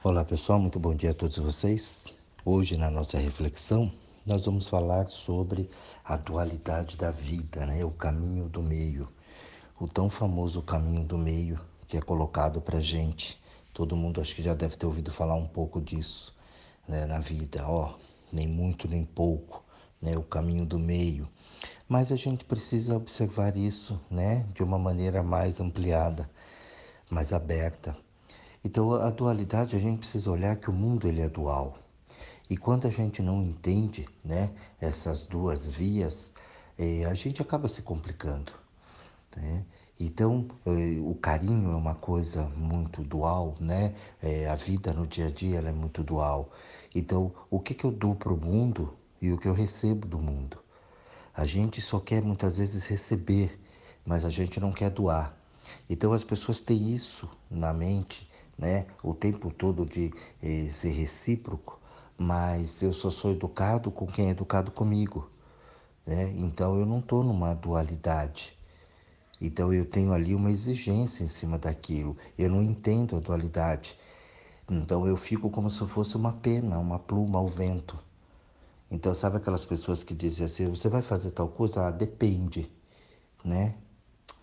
Olá pessoal, muito bom dia a todos vocês. Hoje na nossa reflexão nós vamos falar sobre a dualidade da vida, né? o caminho do meio. O tão famoso caminho do meio que é colocado para gente. Todo mundo acho que já deve ter ouvido falar um pouco disso né? na vida. Ó, nem muito nem pouco, né? o caminho do meio. Mas a gente precisa observar isso né? de uma maneira mais ampliada, mais aberta então, a dualidade, a gente precisa olhar que o mundo ele é dual. E quando a gente não entende né, essas duas vias, eh, a gente acaba se complicando. Né? Então, eh, o carinho é uma coisa muito dual, né? Eh, a vida no dia a dia é muito dual. Então, o que, que eu dou para o mundo e o que eu recebo do mundo? A gente só quer muitas vezes receber, mas a gente não quer doar. Então, as pessoas têm isso na mente né, o tempo todo de eh, ser recíproco, mas eu só sou educado com quem é educado comigo. Né? Então eu não estou numa dualidade. Então eu tenho ali uma exigência em cima daquilo. Eu não entendo a dualidade. Então eu fico como se fosse uma pena, uma pluma ao vento. Então sabe aquelas pessoas que dizem assim, você vai fazer tal coisa? Ah, depende, né?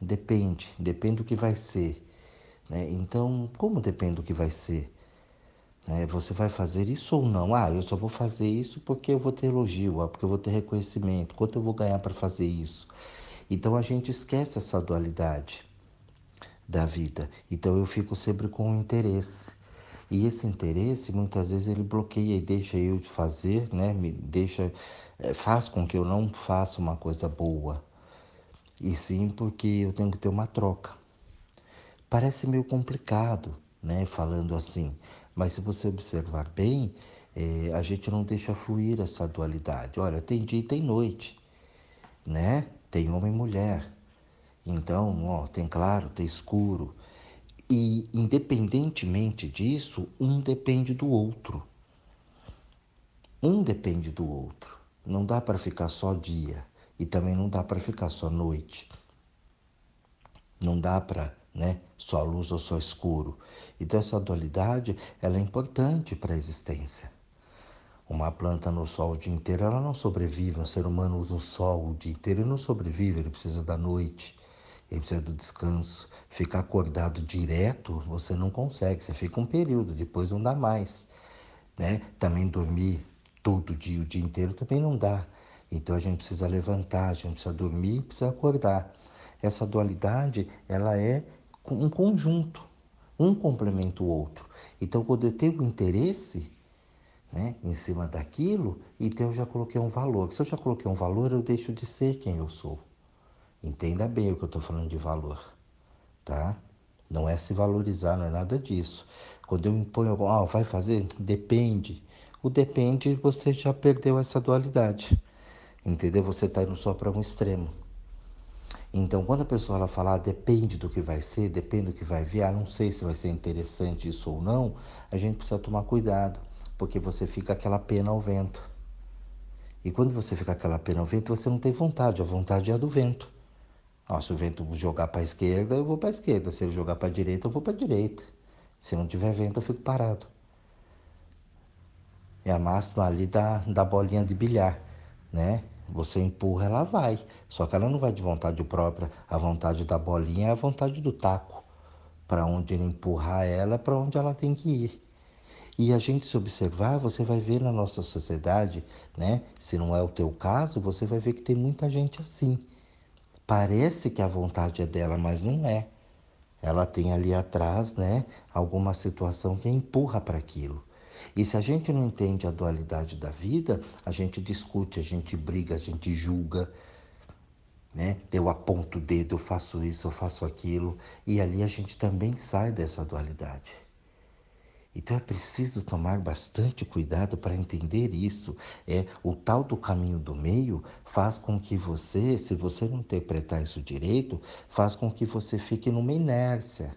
Depende, depende do que vai ser. Né? Então, como depende do que vai ser? Né? Você vai fazer isso ou não? Ah, eu só vou fazer isso porque eu vou ter elogio, ah, porque eu vou ter reconhecimento. Quanto eu vou ganhar para fazer isso? Então a gente esquece essa dualidade da vida. Então eu fico sempre com interesse. E esse interesse muitas vezes ele bloqueia e deixa eu de fazer, né? Me deixa eh, faz com que eu não faça uma coisa boa. E sim porque eu tenho que ter uma troca. Parece meio complicado, né, falando assim, mas se você observar bem, é, a gente não deixa fluir essa dualidade. Olha, tem dia e tem noite, né? Tem homem e mulher. Então, ó, tem claro, tem escuro. E independentemente disso, um depende do outro. Um depende do outro. Não dá para ficar só dia e também não dá para ficar só noite. Não dá para né? Só luz ou só escuro. Então essa dualidade, ela é importante para a existência. Uma planta no sol o dia inteiro, ela não sobrevive. Um ser humano no sol o dia inteiro, ele não sobrevive, ele precisa da noite, ele precisa do descanso. Ficar acordado direto, você não consegue, você fica um período, depois não dá mais. Né? Também dormir todo dia, o dia inteiro, também não dá. Então a gente precisa levantar, a gente precisa dormir, precisa acordar. Essa dualidade, ela é um conjunto, um complementa o outro. Então, quando eu tenho interesse né, em cima daquilo, então eu já coloquei um valor. Se eu já coloquei um valor, eu deixo de ser quem eu sou. Entenda bem o que eu estou falando de valor, tá? Não é se valorizar, não é nada disso. Quando eu imponho, ah, vai fazer? Depende. O depende, você já perdeu essa dualidade. Entendeu? Você está indo só para um extremo. Então, quando a pessoa ela fala, ah, depende do que vai ser, depende do que vai vir, ah, não sei se vai ser interessante isso ou não, a gente precisa tomar cuidado, porque você fica aquela pena ao vento. E quando você fica aquela pena ao vento, você não tem vontade, a vontade é a do vento. Ah, se o vento jogar para a esquerda, eu vou para a esquerda. Se ele jogar para a direita, eu vou para a direita. Se não tiver vento, eu fico parado. É a máxima ali da, da bolinha de bilhar, né? Você empurra, ela vai. Só que ela não vai de vontade própria. A vontade da bolinha é a vontade do taco. Para onde ele empurrar ela, para onde ela tem que ir. E a gente se observar, você vai ver na nossa sociedade, né? Se não é o teu caso, você vai ver que tem muita gente assim. Parece que a vontade é dela, mas não é. Ela tem ali atrás, né, alguma situação que empurra para aquilo. E se a gente não entende a dualidade da vida, a gente discute, a gente briga, a gente julga, né? Eu aponto o dedo, eu faço isso, eu faço aquilo, e ali a gente também sai dessa dualidade. Então é preciso tomar bastante cuidado para entender isso. É o tal do caminho do meio faz com que você, se você não interpretar isso direito, faz com que você fique numa inércia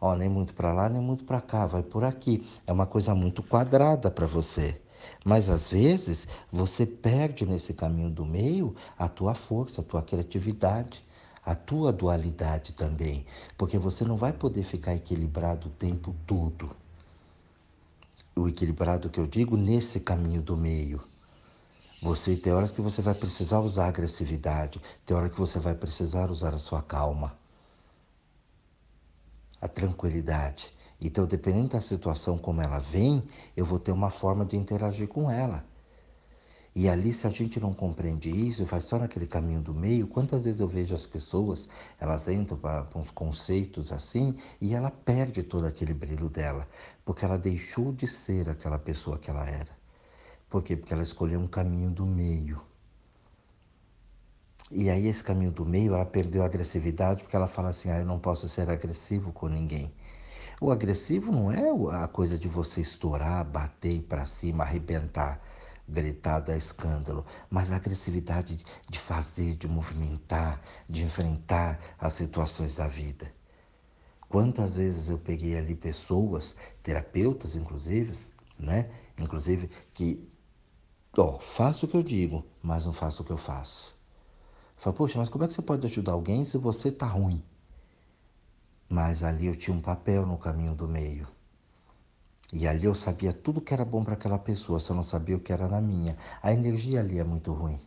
Ó, nem muito para lá, nem muito para cá, vai por aqui. É uma coisa muito quadrada para você. Mas às vezes você perde nesse caminho do meio a tua força, a tua criatividade, a tua dualidade também, porque você não vai poder ficar equilibrado o tempo todo. o equilibrado que eu digo nesse caminho do meio. Você tem horas que você vai precisar usar agressividade, tem hora que você vai precisar usar a sua calma, a tranquilidade. Então, dependendo da situação como ela vem, eu vou ter uma forma de interagir com ela. E ali, se a gente não compreende isso, vai só naquele caminho do meio, quantas vezes eu vejo as pessoas, elas entram para uns conceitos assim e ela perde todo aquele brilho dela, porque ela deixou de ser aquela pessoa que ela era. Por quê? Porque ela escolheu um caminho do meio. E aí, esse caminho do meio, ela perdeu a agressividade, porque ela fala assim: ah, eu não posso ser agressivo com ninguém. O agressivo não é a coisa de você estourar, bater para cima, arrebentar gritar, dar escândalo, mas a agressividade de fazer, de movimentar, de enfrentar as situações da vida. Quantas vezes eu peguei ali pessoas, terapeutas inclusive, né? Inclusive que, ó, faço o que eu digo, mas não faço o que eu faço. Fala, poxa, mas como é que você pode ajudar alguém se você tá ruim? Mas ali eu tinha um papel no caminho do meio. E ali eu sabia tudo que era bom para aquela pessoa, só não sabia o que era na minha. A energia ali é muito ruim.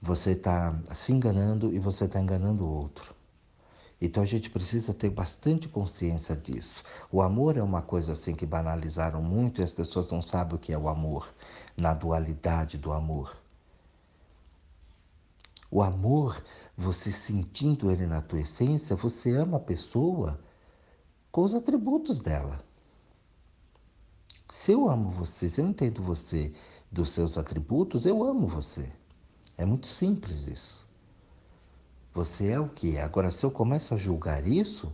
Você está se enganando e você está enganando o outro. Então a gente precisa ter bastante consciência disso. O amor é uma coisa assim que banalizaram muito e as pessoas não sabem o que é o amor, na dualidade do amor. O amor, você sentindo ele na tua essência, você ama a pessoa com os atributos dela. Se eu amo você, se eu entendo você dos seus atributos, eu amo você. É muito simples isso. Você é o que é. Agora, se eu começo a julgar isso,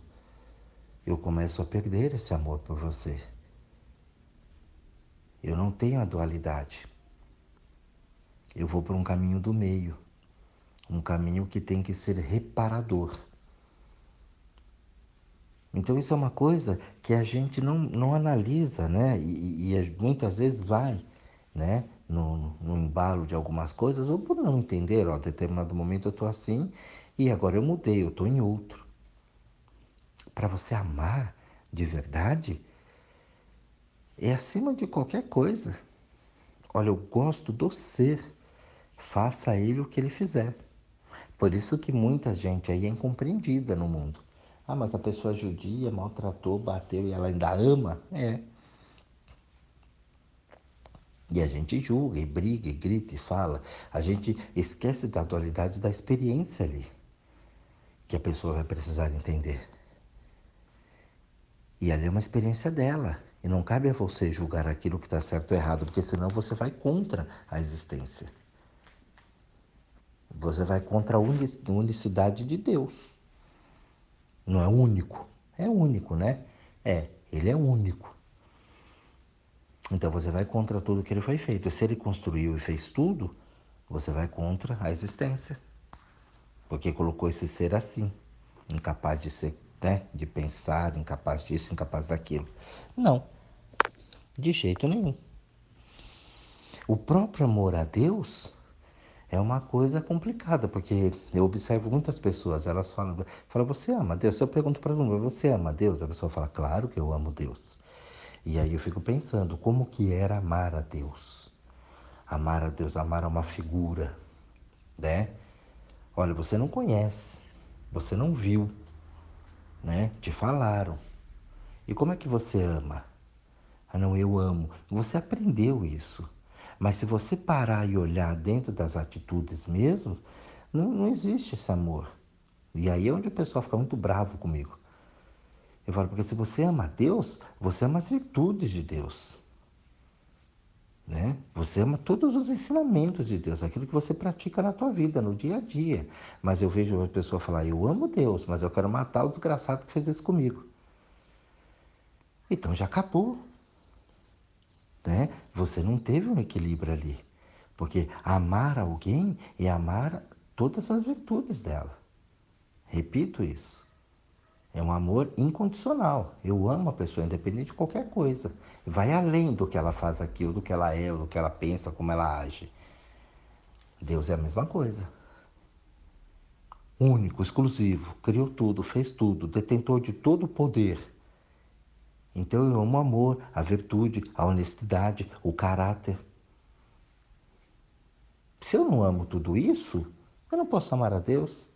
eu começo a perder esse amor por você. Eu não tenho a dualidade. Eu vou por um caminho do meio, um caminho que tem que ser reparador. Então isso é uma coisa que a gente não, não analisa, né? E, e muitas vezes vai, né? No, no, embalo de algumas coisas, ou por não entender, ó, a determinado momento eu estou assim e agora eu mudei, eu estou em outro. Para você amar de verdade, é acima de qualquer coisa. Olha, eu gosto do ser, faça ele o que ele fizer. Por isso que muita gente aí é incompreendida no mundo. Ah, mas a pessoa judia maltratou, bateu e ela ainda ama? É. E a gente julga, e briga, e grita, e fala. A gente esquece da dualidade da experiência ali, que a pessoa vai precisar entender. E ali é uma experiência dela. E não cabe a você julgar aquilo que está certo ou errado, porque senão você vai contra a existência. Você vai contra a unicidade de Deus. Não é único. É único, né? É, ele é único. Então você vai contra tudo que ele foi feito. Se ele construiu e fez tudo, você vai contra a existência. Porque colocou esse ser assim, incapaz de ser, né, de pensar, incapaz disso, incapaz daquilo. Não. De jeito nenhum. O próprio amor a Deus é uma coisa complicada, porque eu observo muitas pessoas, elas falam, falam você ama Deus? Eu pergunto para uma, você ama Deus? A pessoa fala, claro que eu amo Deus. E aí eu fico pensando, como que era amar a Deus? Amar a Deus, amar a uma figura, né? Olha, você não conhece, você não viu, né? Te falaram. E como é que você ama? Ah, não, eu amo. Você aprendeu isso. Mas se você parar e olhar dentro das atitudes mesmo, não, não existe esse amor. E aí é onde o pessoal fica muito bravo comigo. Eu falo, porque se você ama Deus, você ama as virtudes de Deus. Né? Você ama todos os ensinamentos de Deus, aquilo que você pratica na tua vida, no dia a dia. Mas eu vejo a pessoa falar, eu amo Deus, mas eu quero matar o desgraçado que fez isso comigo. Então já acabou né? Você não teve um equilíbrio ali. Porque amar alguém é amar todas as virtudes dela. Repito isso. É um amor incondicional. Eu amo a pessoa, independente de qualquer coisa. Vai além do que ela faz aquilo, do que ela é, do que ela pensa, como ela age. Deus é a mesma coisa. Único, exclusivo, criou tudo, fez tudo, detentor de todo o poder Então eu amo o amor, a virtude, a honestidade, o caráter. Se eu não amo tudo isso, eu não posso amar a Deus.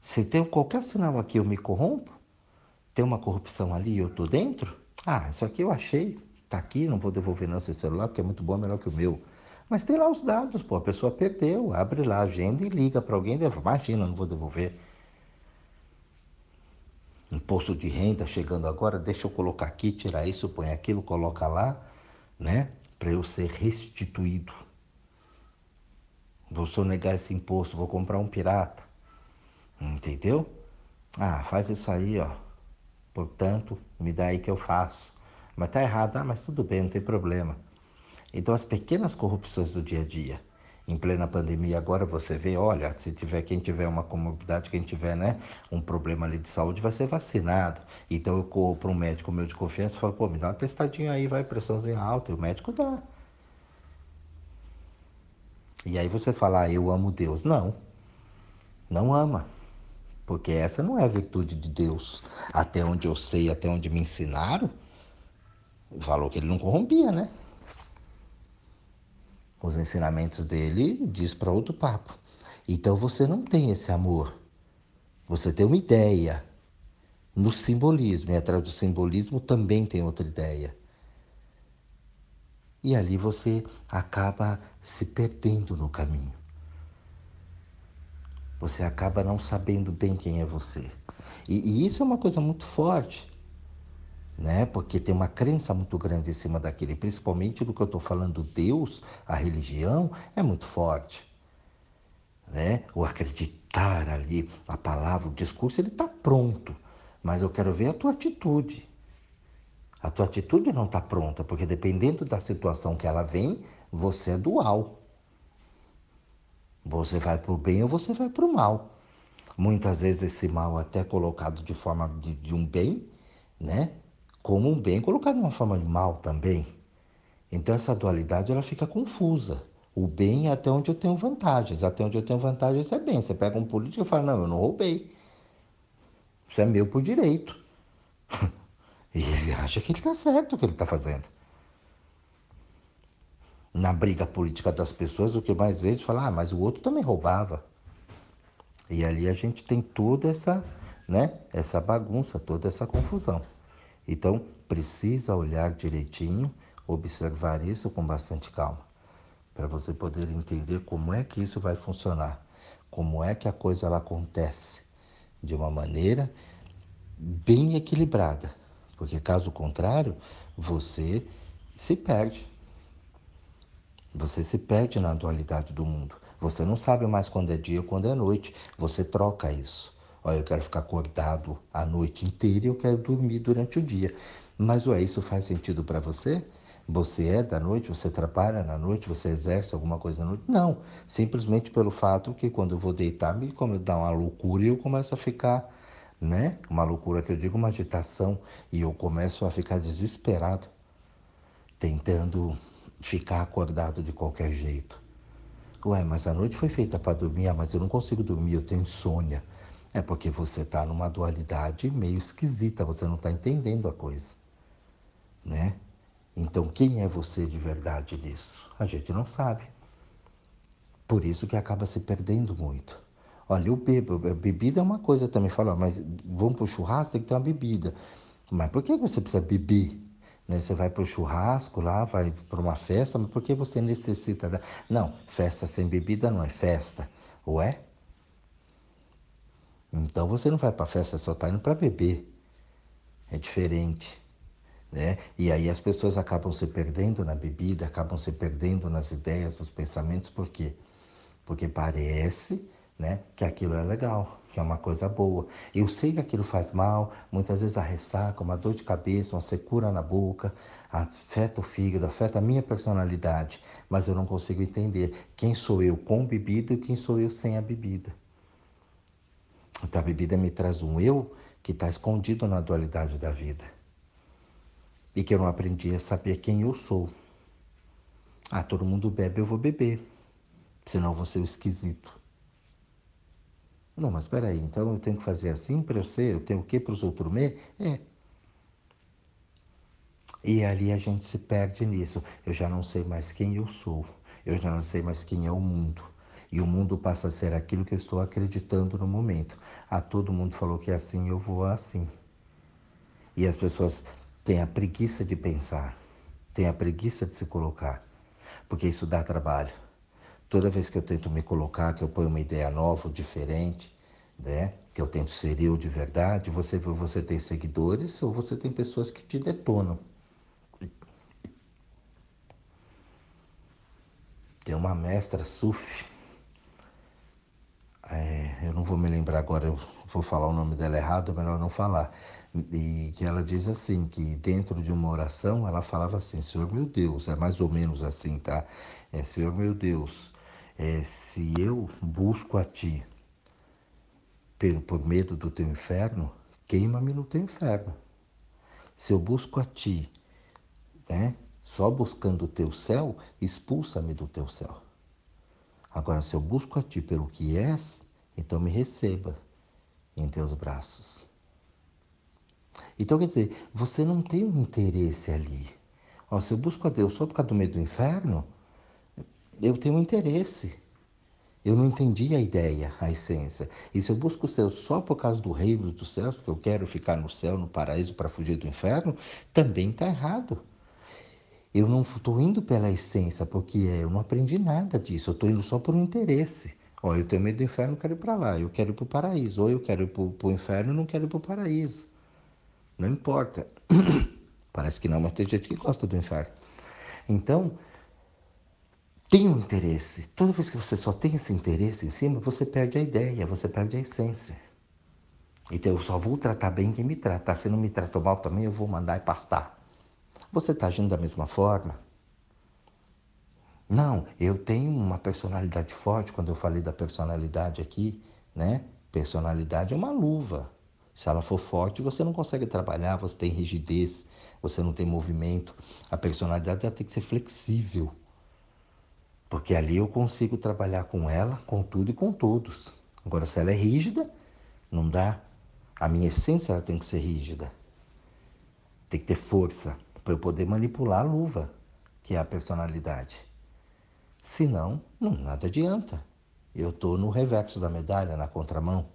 Se tem qualquer sinal aqui eu me corrompo, tem uma corrupção ali e eu estou dentro, ah, isso aqui eu achei, está aqui, não vou devolver não esse celular porque é muito bom, melhor que o meu. Mas tem lá os dados, pô, a pessoa perdeu, abre lá a agenda e liga para alguém, imagina, não vou devolver imposto de renda chegando agora, deixa eu colocar aqui, tirar isso, põe aquilo, coloca lá, né? Para eu ser restituído. Vou sonegar esse imposto, vou comprar um pirata. Entendeu? Ah, faz isso aí, ó. Portanto, me dá aí que eu faço. Mas tá errado, ah, mas tudo bem, não tem problema. Então, as pequenas corrupções do dia a dia em plena pandemia agora você vê, olha, se tiver quem tiver uma comorbidade, quem tiver, né, um problema ali de saúde vai ser vacinado. Então eu corro para um médico meu de confiança e falo, pô, me dá uma testadinha aí, vai pressãozinha alta, e o médico dá. E aí você fala, ah, eu amo Deus. Não, não ama. Porque essa não é a virtude de Deus. Até onde eu sei, até onde me ensinaram, falou que ele não corrompia, né? Os ensinamentos dele diz para outro papo. Então você não tem esse amor. Você tem uma ideia no simbolismo, e atrás do simbolismo também tem outra ideia. E ali você acaba se perdendo no caminho. Você acaba não sabendo bem quem é você. E, e isso é uma coisa muito forte né? Porque tem uma crença muito grande em cima daquele, principalmente do que eu estou falando, Deus, a religião, é muito forte, né? O acreditar ali, a palavra, o discurso, ele está pronto, mas eu quero ver a tua atitude. A tua atitude não está pronta, porque dependendo da situação que ela vem, você é dual. Você vai para o bem ou você vai para o mal. Muitas vezes esse mal até colocado de forma de, de um bem, né? Como um bem colocado de uma forma de mal também. Então essa dualidade ela fica confusa. O bem é até onde eu tenho vantagens, até onde eu tenho vantagens é bem. Você pega um político e fala, não, eu não roubei. Isso é meu por direito. e ele acha que ele está certo o que ele está fazendo. Na briga política das pessoas, o que mais vezes fala, ah, mas o outro também roubava. E ali a gente tem toda essa, né, essa bagunça, toda essa confusão. Então, precisa olhar direitinho, observar isso com bastante calma, para você poder entender como é que isso vai funcionar, como é que a coisa ela acontece de uma maneira bem equilibrada, porque caso contrário, você se perde. Você se perde na dualidade do mundo. Você não sabe mais quando é dia quando é noite. Você troca isso. Olha, eu quero ficar acordado a noite inteira e eu quero dormir durante o dia. Mas ué, isso faz sentido para você? Você é da noite, você trabalha na noite, você exerce alguma coisa na noite? Não, simplesmente pelo fato que quando eu vou deitar me dá uma loucura e eu começo a ficar, né? Uma loucura que eu digo, uma agitação e eu começo a ficar desesperado, tentando ficar acordado de qualquer jeito. Ué, mas a noite foi feita para dormir, ah, mas eu não consigo dormir, eu tenho insônia. É porque você está numa dualidade meio esquisita, você não está entendendo a coisa, né? Então, quem é você de verdade nisso? A gente não sabe. Por isso que acaba se perdendo muito. Olha, eu bebo, bebida é uma coisa também. Fala, mas vamos para o churrasco, tem que ter uma bebida. Mas por que você precisa beber? Né? Você vai para o churrasco lá, vai para uma festa, mas por que você necessita da... Não, festa sem bebida não é festa. Ou é? Então você não vai para festa, só está indo para beber. É diferente. Né? E aí as pessoas acabam se perdendo na bebida, acabam se perdendo nas ideias, nos pensamentos, por quê? Porque parece né, que aquilo é legal, que é uma coisa boa. Eu sei que aquilo faz mal, muitas vezes a ressaca, uma dor de cabeça, uma secura na boca, afeta o fígado, afeta a minha personalidade, mas eu não consigo entender quem sou eu com bebida e quem sou eu sem a bebida. Então a bebida me traz um eu que está escondido na dualidade da vida. E que eu não aprendi a saber quem eu sou. Ah, todo mundo bebe, eu vou beber. Senão eu vou ser o esquisito. Não, mas espera aí, então eu tenho que fazer assim para eu ser? Eu tenho o que para os outros me? É. E ali a gente se perde nisso. Eu já não sei mais quem eu sou. Eu já não sei mais quem é o mundo. E o mundo passa a ser aquilo que eu estou acreditando no momento. Ah, todo mundo falou que é assim, eu vou assim. E as pessoas têm a preguiça de pensar, têm a preguiça de se colocar, porque isso dá trabalho. Toda vez que eu tento me colocar, que eu ponho uma ideia nova, diferente, né? que eu tento ser eu de verdade, você, você tem seguidores ou você tem pessoas que te detonam. Tem uma mestra Sufi, é, eu não vou me lembrar agora, eu vou falar o nome dela errado, é melhor não falar. E que ela diz assim, que dentro de uma oração ela falava assim, Senhor meu Deus, é mais ou menos assim, tá? É, Senhor meu Deus, é, se eu busco a Ti por, por medo do Teu inferno, queima-me no Teu inferno. Se eu busco a Ti, né? Só buscando o teu céu, expulsa-me do teu céu. Agora, se eu busco a ti pelo que és, então me receba em teus braços. Então, quer dizer, você não tem um interesse ali. Ó, se eu busco a Deus só por causa do medo do inferno, eu tenho um interesse. Eu não entendi a ideia, a essência. E se eu busco o céu só por causa do reino dos céus, porque eu quero ficar no céu, no paraíso, para fugir do inferno, também está errado. Eu não estou indo pela essência, porque eu não aprendi nada disso. Eu estou indo só por um interesse. Ó, eu tenho medo do inferno, quero ir para lá. Eu quero ir para o paraíso. Ou eu quero ir para o inferno, não quero ir para o paraíso. Não importa. Parece que não, mas tem gente que gosta do inferno. Então, tem um interesse. Toda vez que você só tem esse interesse em cima, você perde a ideia, você perde a essência. Então, eu só vou tratar bem quem me trata. Se não me tratou mal também, eu vou mandar e pastar. Você está agindo da mesma forma? Não, eu tenho uma personalidade forte. Quando eu falei da personalidade aqui, né? Personalidade é uma luva. Se ela for forte, você não consegue trabalhar, você tem rigidez, você não tem movimento. A personalidade ela tem que ser flexível. Porque ali eu consigo trabalhar com ela, com tudo e com todos. Agora, se ela é rígida, não dá. A minha essência ela tem que ser rígida. Tem que ter força para eu poder manipular a luva, que é a personalidade. Senão, não, nada adianta. Eu estou no reverso da medalha, na contramão.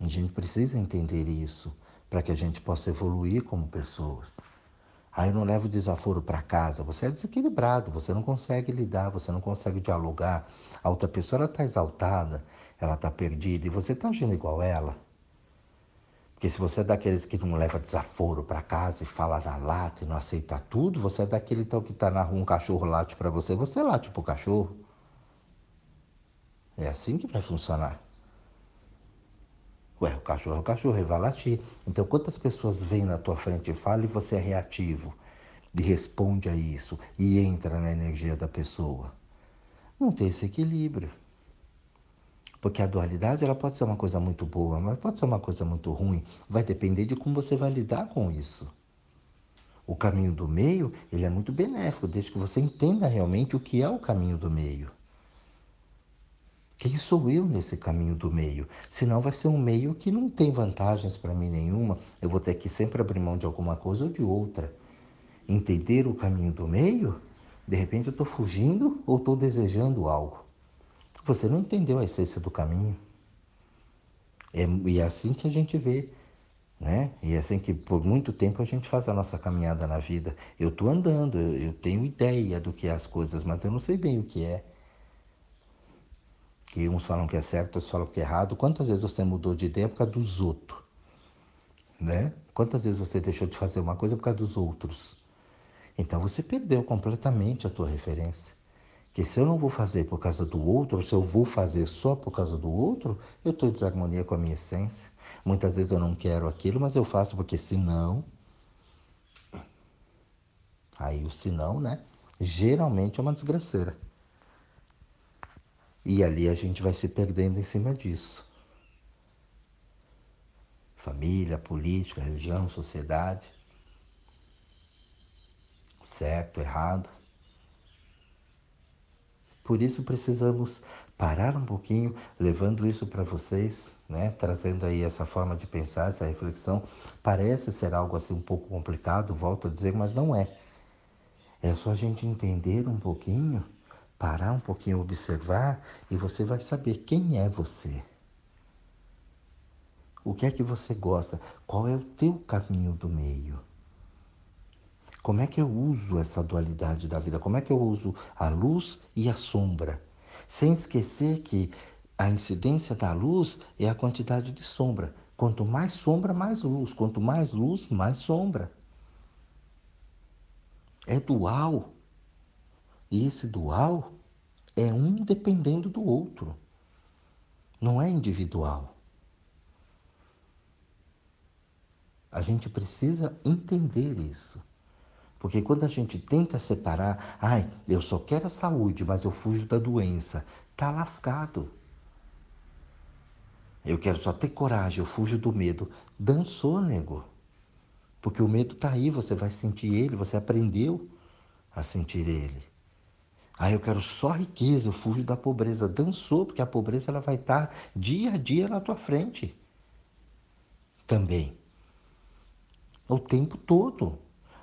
A gente precisa entender isso para que a gente possa evoluir como pessoas. Aí eu não levo desaforo para casa. Você é desequilibrado, você não consegue lidar, você não consegue dialogar. A outra pessoa está exaltada, ela está perdida e você está agindo igual ela. Porque se você é daqueles que não leva desaforo para casa e fala na lata e não aceita tudo, você é daquele então que está na rua, um cachorro late para você, você late para o cachorro. É assim que vai funcionar. Ué, o cachorro é o cachorro, ele vai latir. Então, quantas pessoas vêm na tua frente e falam e você é reativo e responde a isso e entra na energia da pessoa? Não tem esse equilíbrio. Porque a dualidade ela pode ser uma coisa muito boa, mas pode ser uma coisa muito ruim. Vai depender de como você vai lidar com isso. O caminho do meio ele é muito benéfico, desde que você entenda realmente o que é o caminho do meio. Quem sou eu nesse caminho do meio? Senão vai ser um meio que não tem vantagens para mim nenhuma. Eu vou ter que sempre abrir mão de alguma coisa ou de outra. Entender o caminho do meio? De repente eu estou fugindo ou estou desejando algo. Você não entendeu a essência do caminho. É, e é assim que a gente vê, né? E é assim que por muito tempo a gente faz a nossa caminhada na vida. Eu estou andando, eu, eu tenho ideia do que é as coisas, mas eu não sei bem o que é. Que uns falam que é certo, outros falam que é errado. Quantas vezes você mudou de ideia por causa dos outros? Né? Quantas vezes você deixou de fazer uma coisa por causa dos outros? Então você perdeu completamente a tua referência. Que se eu não vou fazer por causa do outro, ou se eu vou fazer só por causa do outro, eu estou em desarmonia com a minha essência. Muitas vezes eu não quero aquilo, mas eu faço porque senão. Aí o senão, né? Geralmente é uma desgraceira. E ali a gente vai se perdendo em cima disso. Família, política, religião, sociedade. Certo, errado. Por isso precisamos parar um pouquinho, levando isso para vocês, né? Trazendo aí essa forma de pensar, essa reflexão, parece ser algo assim um pouco complicado, volto a dizer, mas não é. É só a gente entender um pouquinho, parar um pouquinho, observar e você vai saber quem é você. O que é que você gosta? Qual é o teu caminho do meio? Como é que eu uso essa dualidade da vida? Como é que eu uso a luz e a sombra? Sem esquecer que a incidência da luz é a quantidade de sombra. Quanto mais sombra, mais luz. Quanto mais luz, mais sombra. É dual. E esse dual é um dependendo do outro. Não é individual. A gente precisa entender isso. Porque quando a gente tenta separar, ai, eu só quero a saúde, mas eu fujo da doença, tá lascado. Eu quero só ter coragem, eu fujo do medo. Dançou, nego. Porque o medo tá aí, você vai sentir ele, você aprendeu a sentir ele. Ah, eu quero só riqueza, eu fujo da pobreza. Dançou, porque a pobreza ela vai estar tá dia a dia na tua frente. Também. O tempo todo.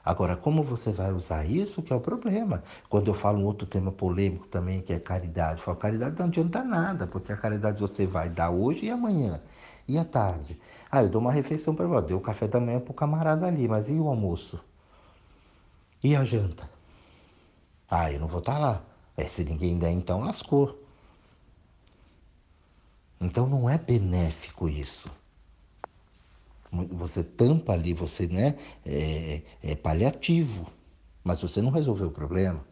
Agora, como você vai usar isso que é o problema. Quando eu falo um outro tema polêmico também, que é caridade, eu falo, caridade não adianta nada, porque a caridade você vai dar hoje e amanhã. E à tarde? Ah, eu dou uma refeição para você, deu o café da manhã para o camarada ali, mas e o almoço? E a janta? Ah, eu não vou estar tá lá. É, se ninguém der, então lascou. Então não é benéfico isso. Você tampa ali, você né, é, é paliativo, mas você não resolveu o problema.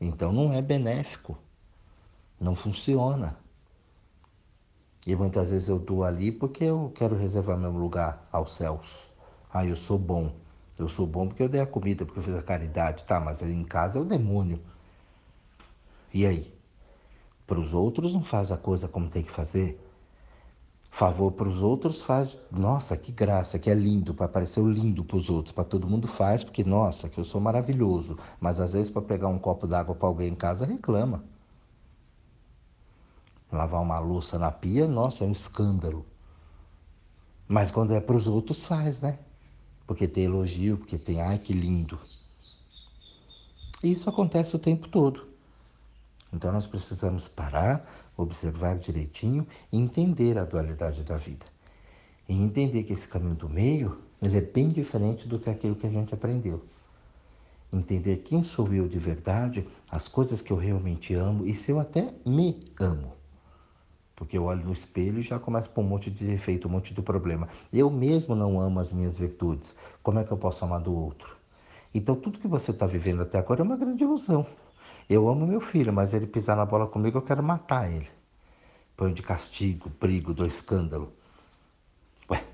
Então não é benéfico, não funciona. E muitas vezes eu dou ali porque eu quero reservar meu lugar aos céus. Ah, eu sou bom. Eu sou bom porque eu dei a comida, porque eu fiz a caridade. Tá, mas em casa é o demônio. E aí? Para os outros não faz a coisa como tem que fazer favor para os outros faz, nossa, que graça, que é lindo, para parecer lindo para os outros, para todo mundo faz, porque nossa, que eu sou maravilhoso, mas às vezes para pegar um copo d'água para alguém em casa reclama. Lavar uma louça na pia, nossa, é um escândalo. Mas quando é para os outros faz, né? Porque tem elogio, porque tem ai que lindo. E isso acontece o tempo todo. Então nós precisamos parar, observar direitinho e entender a dualidade da vida. E entender que esse caminho do meio, ele é bem diferente do que aquilo que a gente aprendeu. Entender quem sou eu de verdade, as coisas que eu realmente amo e se eu até me amo. Porque eu olho no espelho e já começo por um monte de defeito, um monte de problema. Eu mesmo não amo as minhas virtudes. Como é que eu posso amar do outro? Então tudo que você está vivendo até agora é uma grande ilusão. Eu amo meu filho, mas ele pisar na bola comigo, eu quero matar ele. Põe de castigo, brigo, do escândalo. Ué,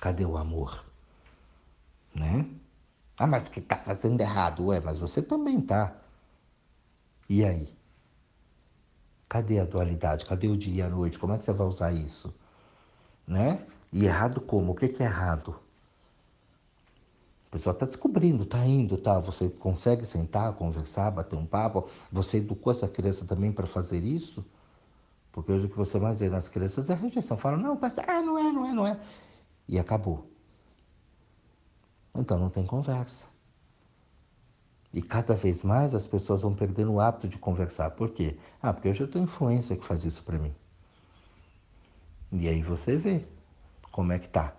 cadê o amor? Né? Ah, mas que tá fazendo errado? Ué, mas você também tá. E aí? Cadê a dualidade? Cadê o dia e a noite? Como é que você vai usar isso? Né? E errado como? O que é errado? A pessoa está descobrindo, está indo, tá? Você consegue sentar, conversar, bater um papo? Você educou essa criança também para fazer isso? Porque hoje o que você mais vê nas crianças é rejeição. Fala, não, tá, ah, não é, não é, não é. E acabou. Então não tem conversa. E cada vez mais as pessoas vão perdendo o hábito de conversar. Por quê? Ah, porque hoje eu tenho influência que faz isso para mim. E aí você vê como é que tá,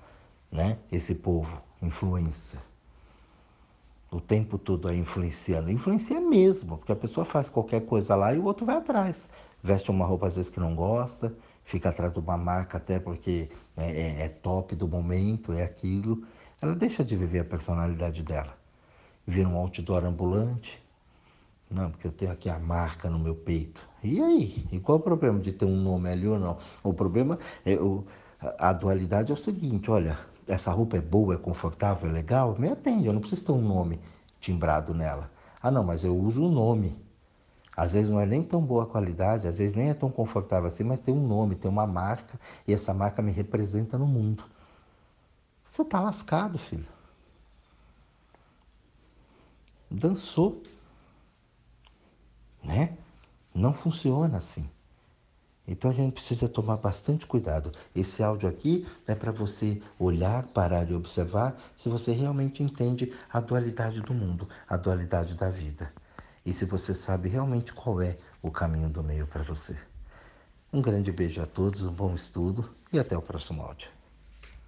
né? Esse povo, influência o tempo todo aí influenciando. Influencia mesmo, porque a pessoa faz qualquer coisa lá e o outro vai atrás. Veste uma roupa às vezes que não gosta, fica atrás de uma marca até porque é, é, é top do momento, é aquilo. Ela deixa de viver a personalidade dela. Vira um outdoor ambulante. Não, porque eu tenho aqui a marca no meu peito. E aí? E qual o problema de ter um nome ali ou não? O problema é o, a dualidade é o seguinte, olha, essa roupa é boa, é confortável, é legal, me atende, eu não preciso ter um nome timbrado nela. Ah, não, mas eu uso o nome. Às vezes não é nem tão boa qualidade, às vezes nem é tão confortável assim, mas tem um nome, tem uma marca, e essa marca me representa no mundo. Você está lascado, filho. Dançou. Né? Não funciona assim. Então a gente precisa tomar bastante cuidado. Esse áudio aqui é para você olhar, parar e observar se você realmente entende a dualidade do mundo, a dualidade da vida. E se você sabe realmente qual é o caminho do meio para você. Um grande beijo a todos, um bom estudo e até o próximo áudio.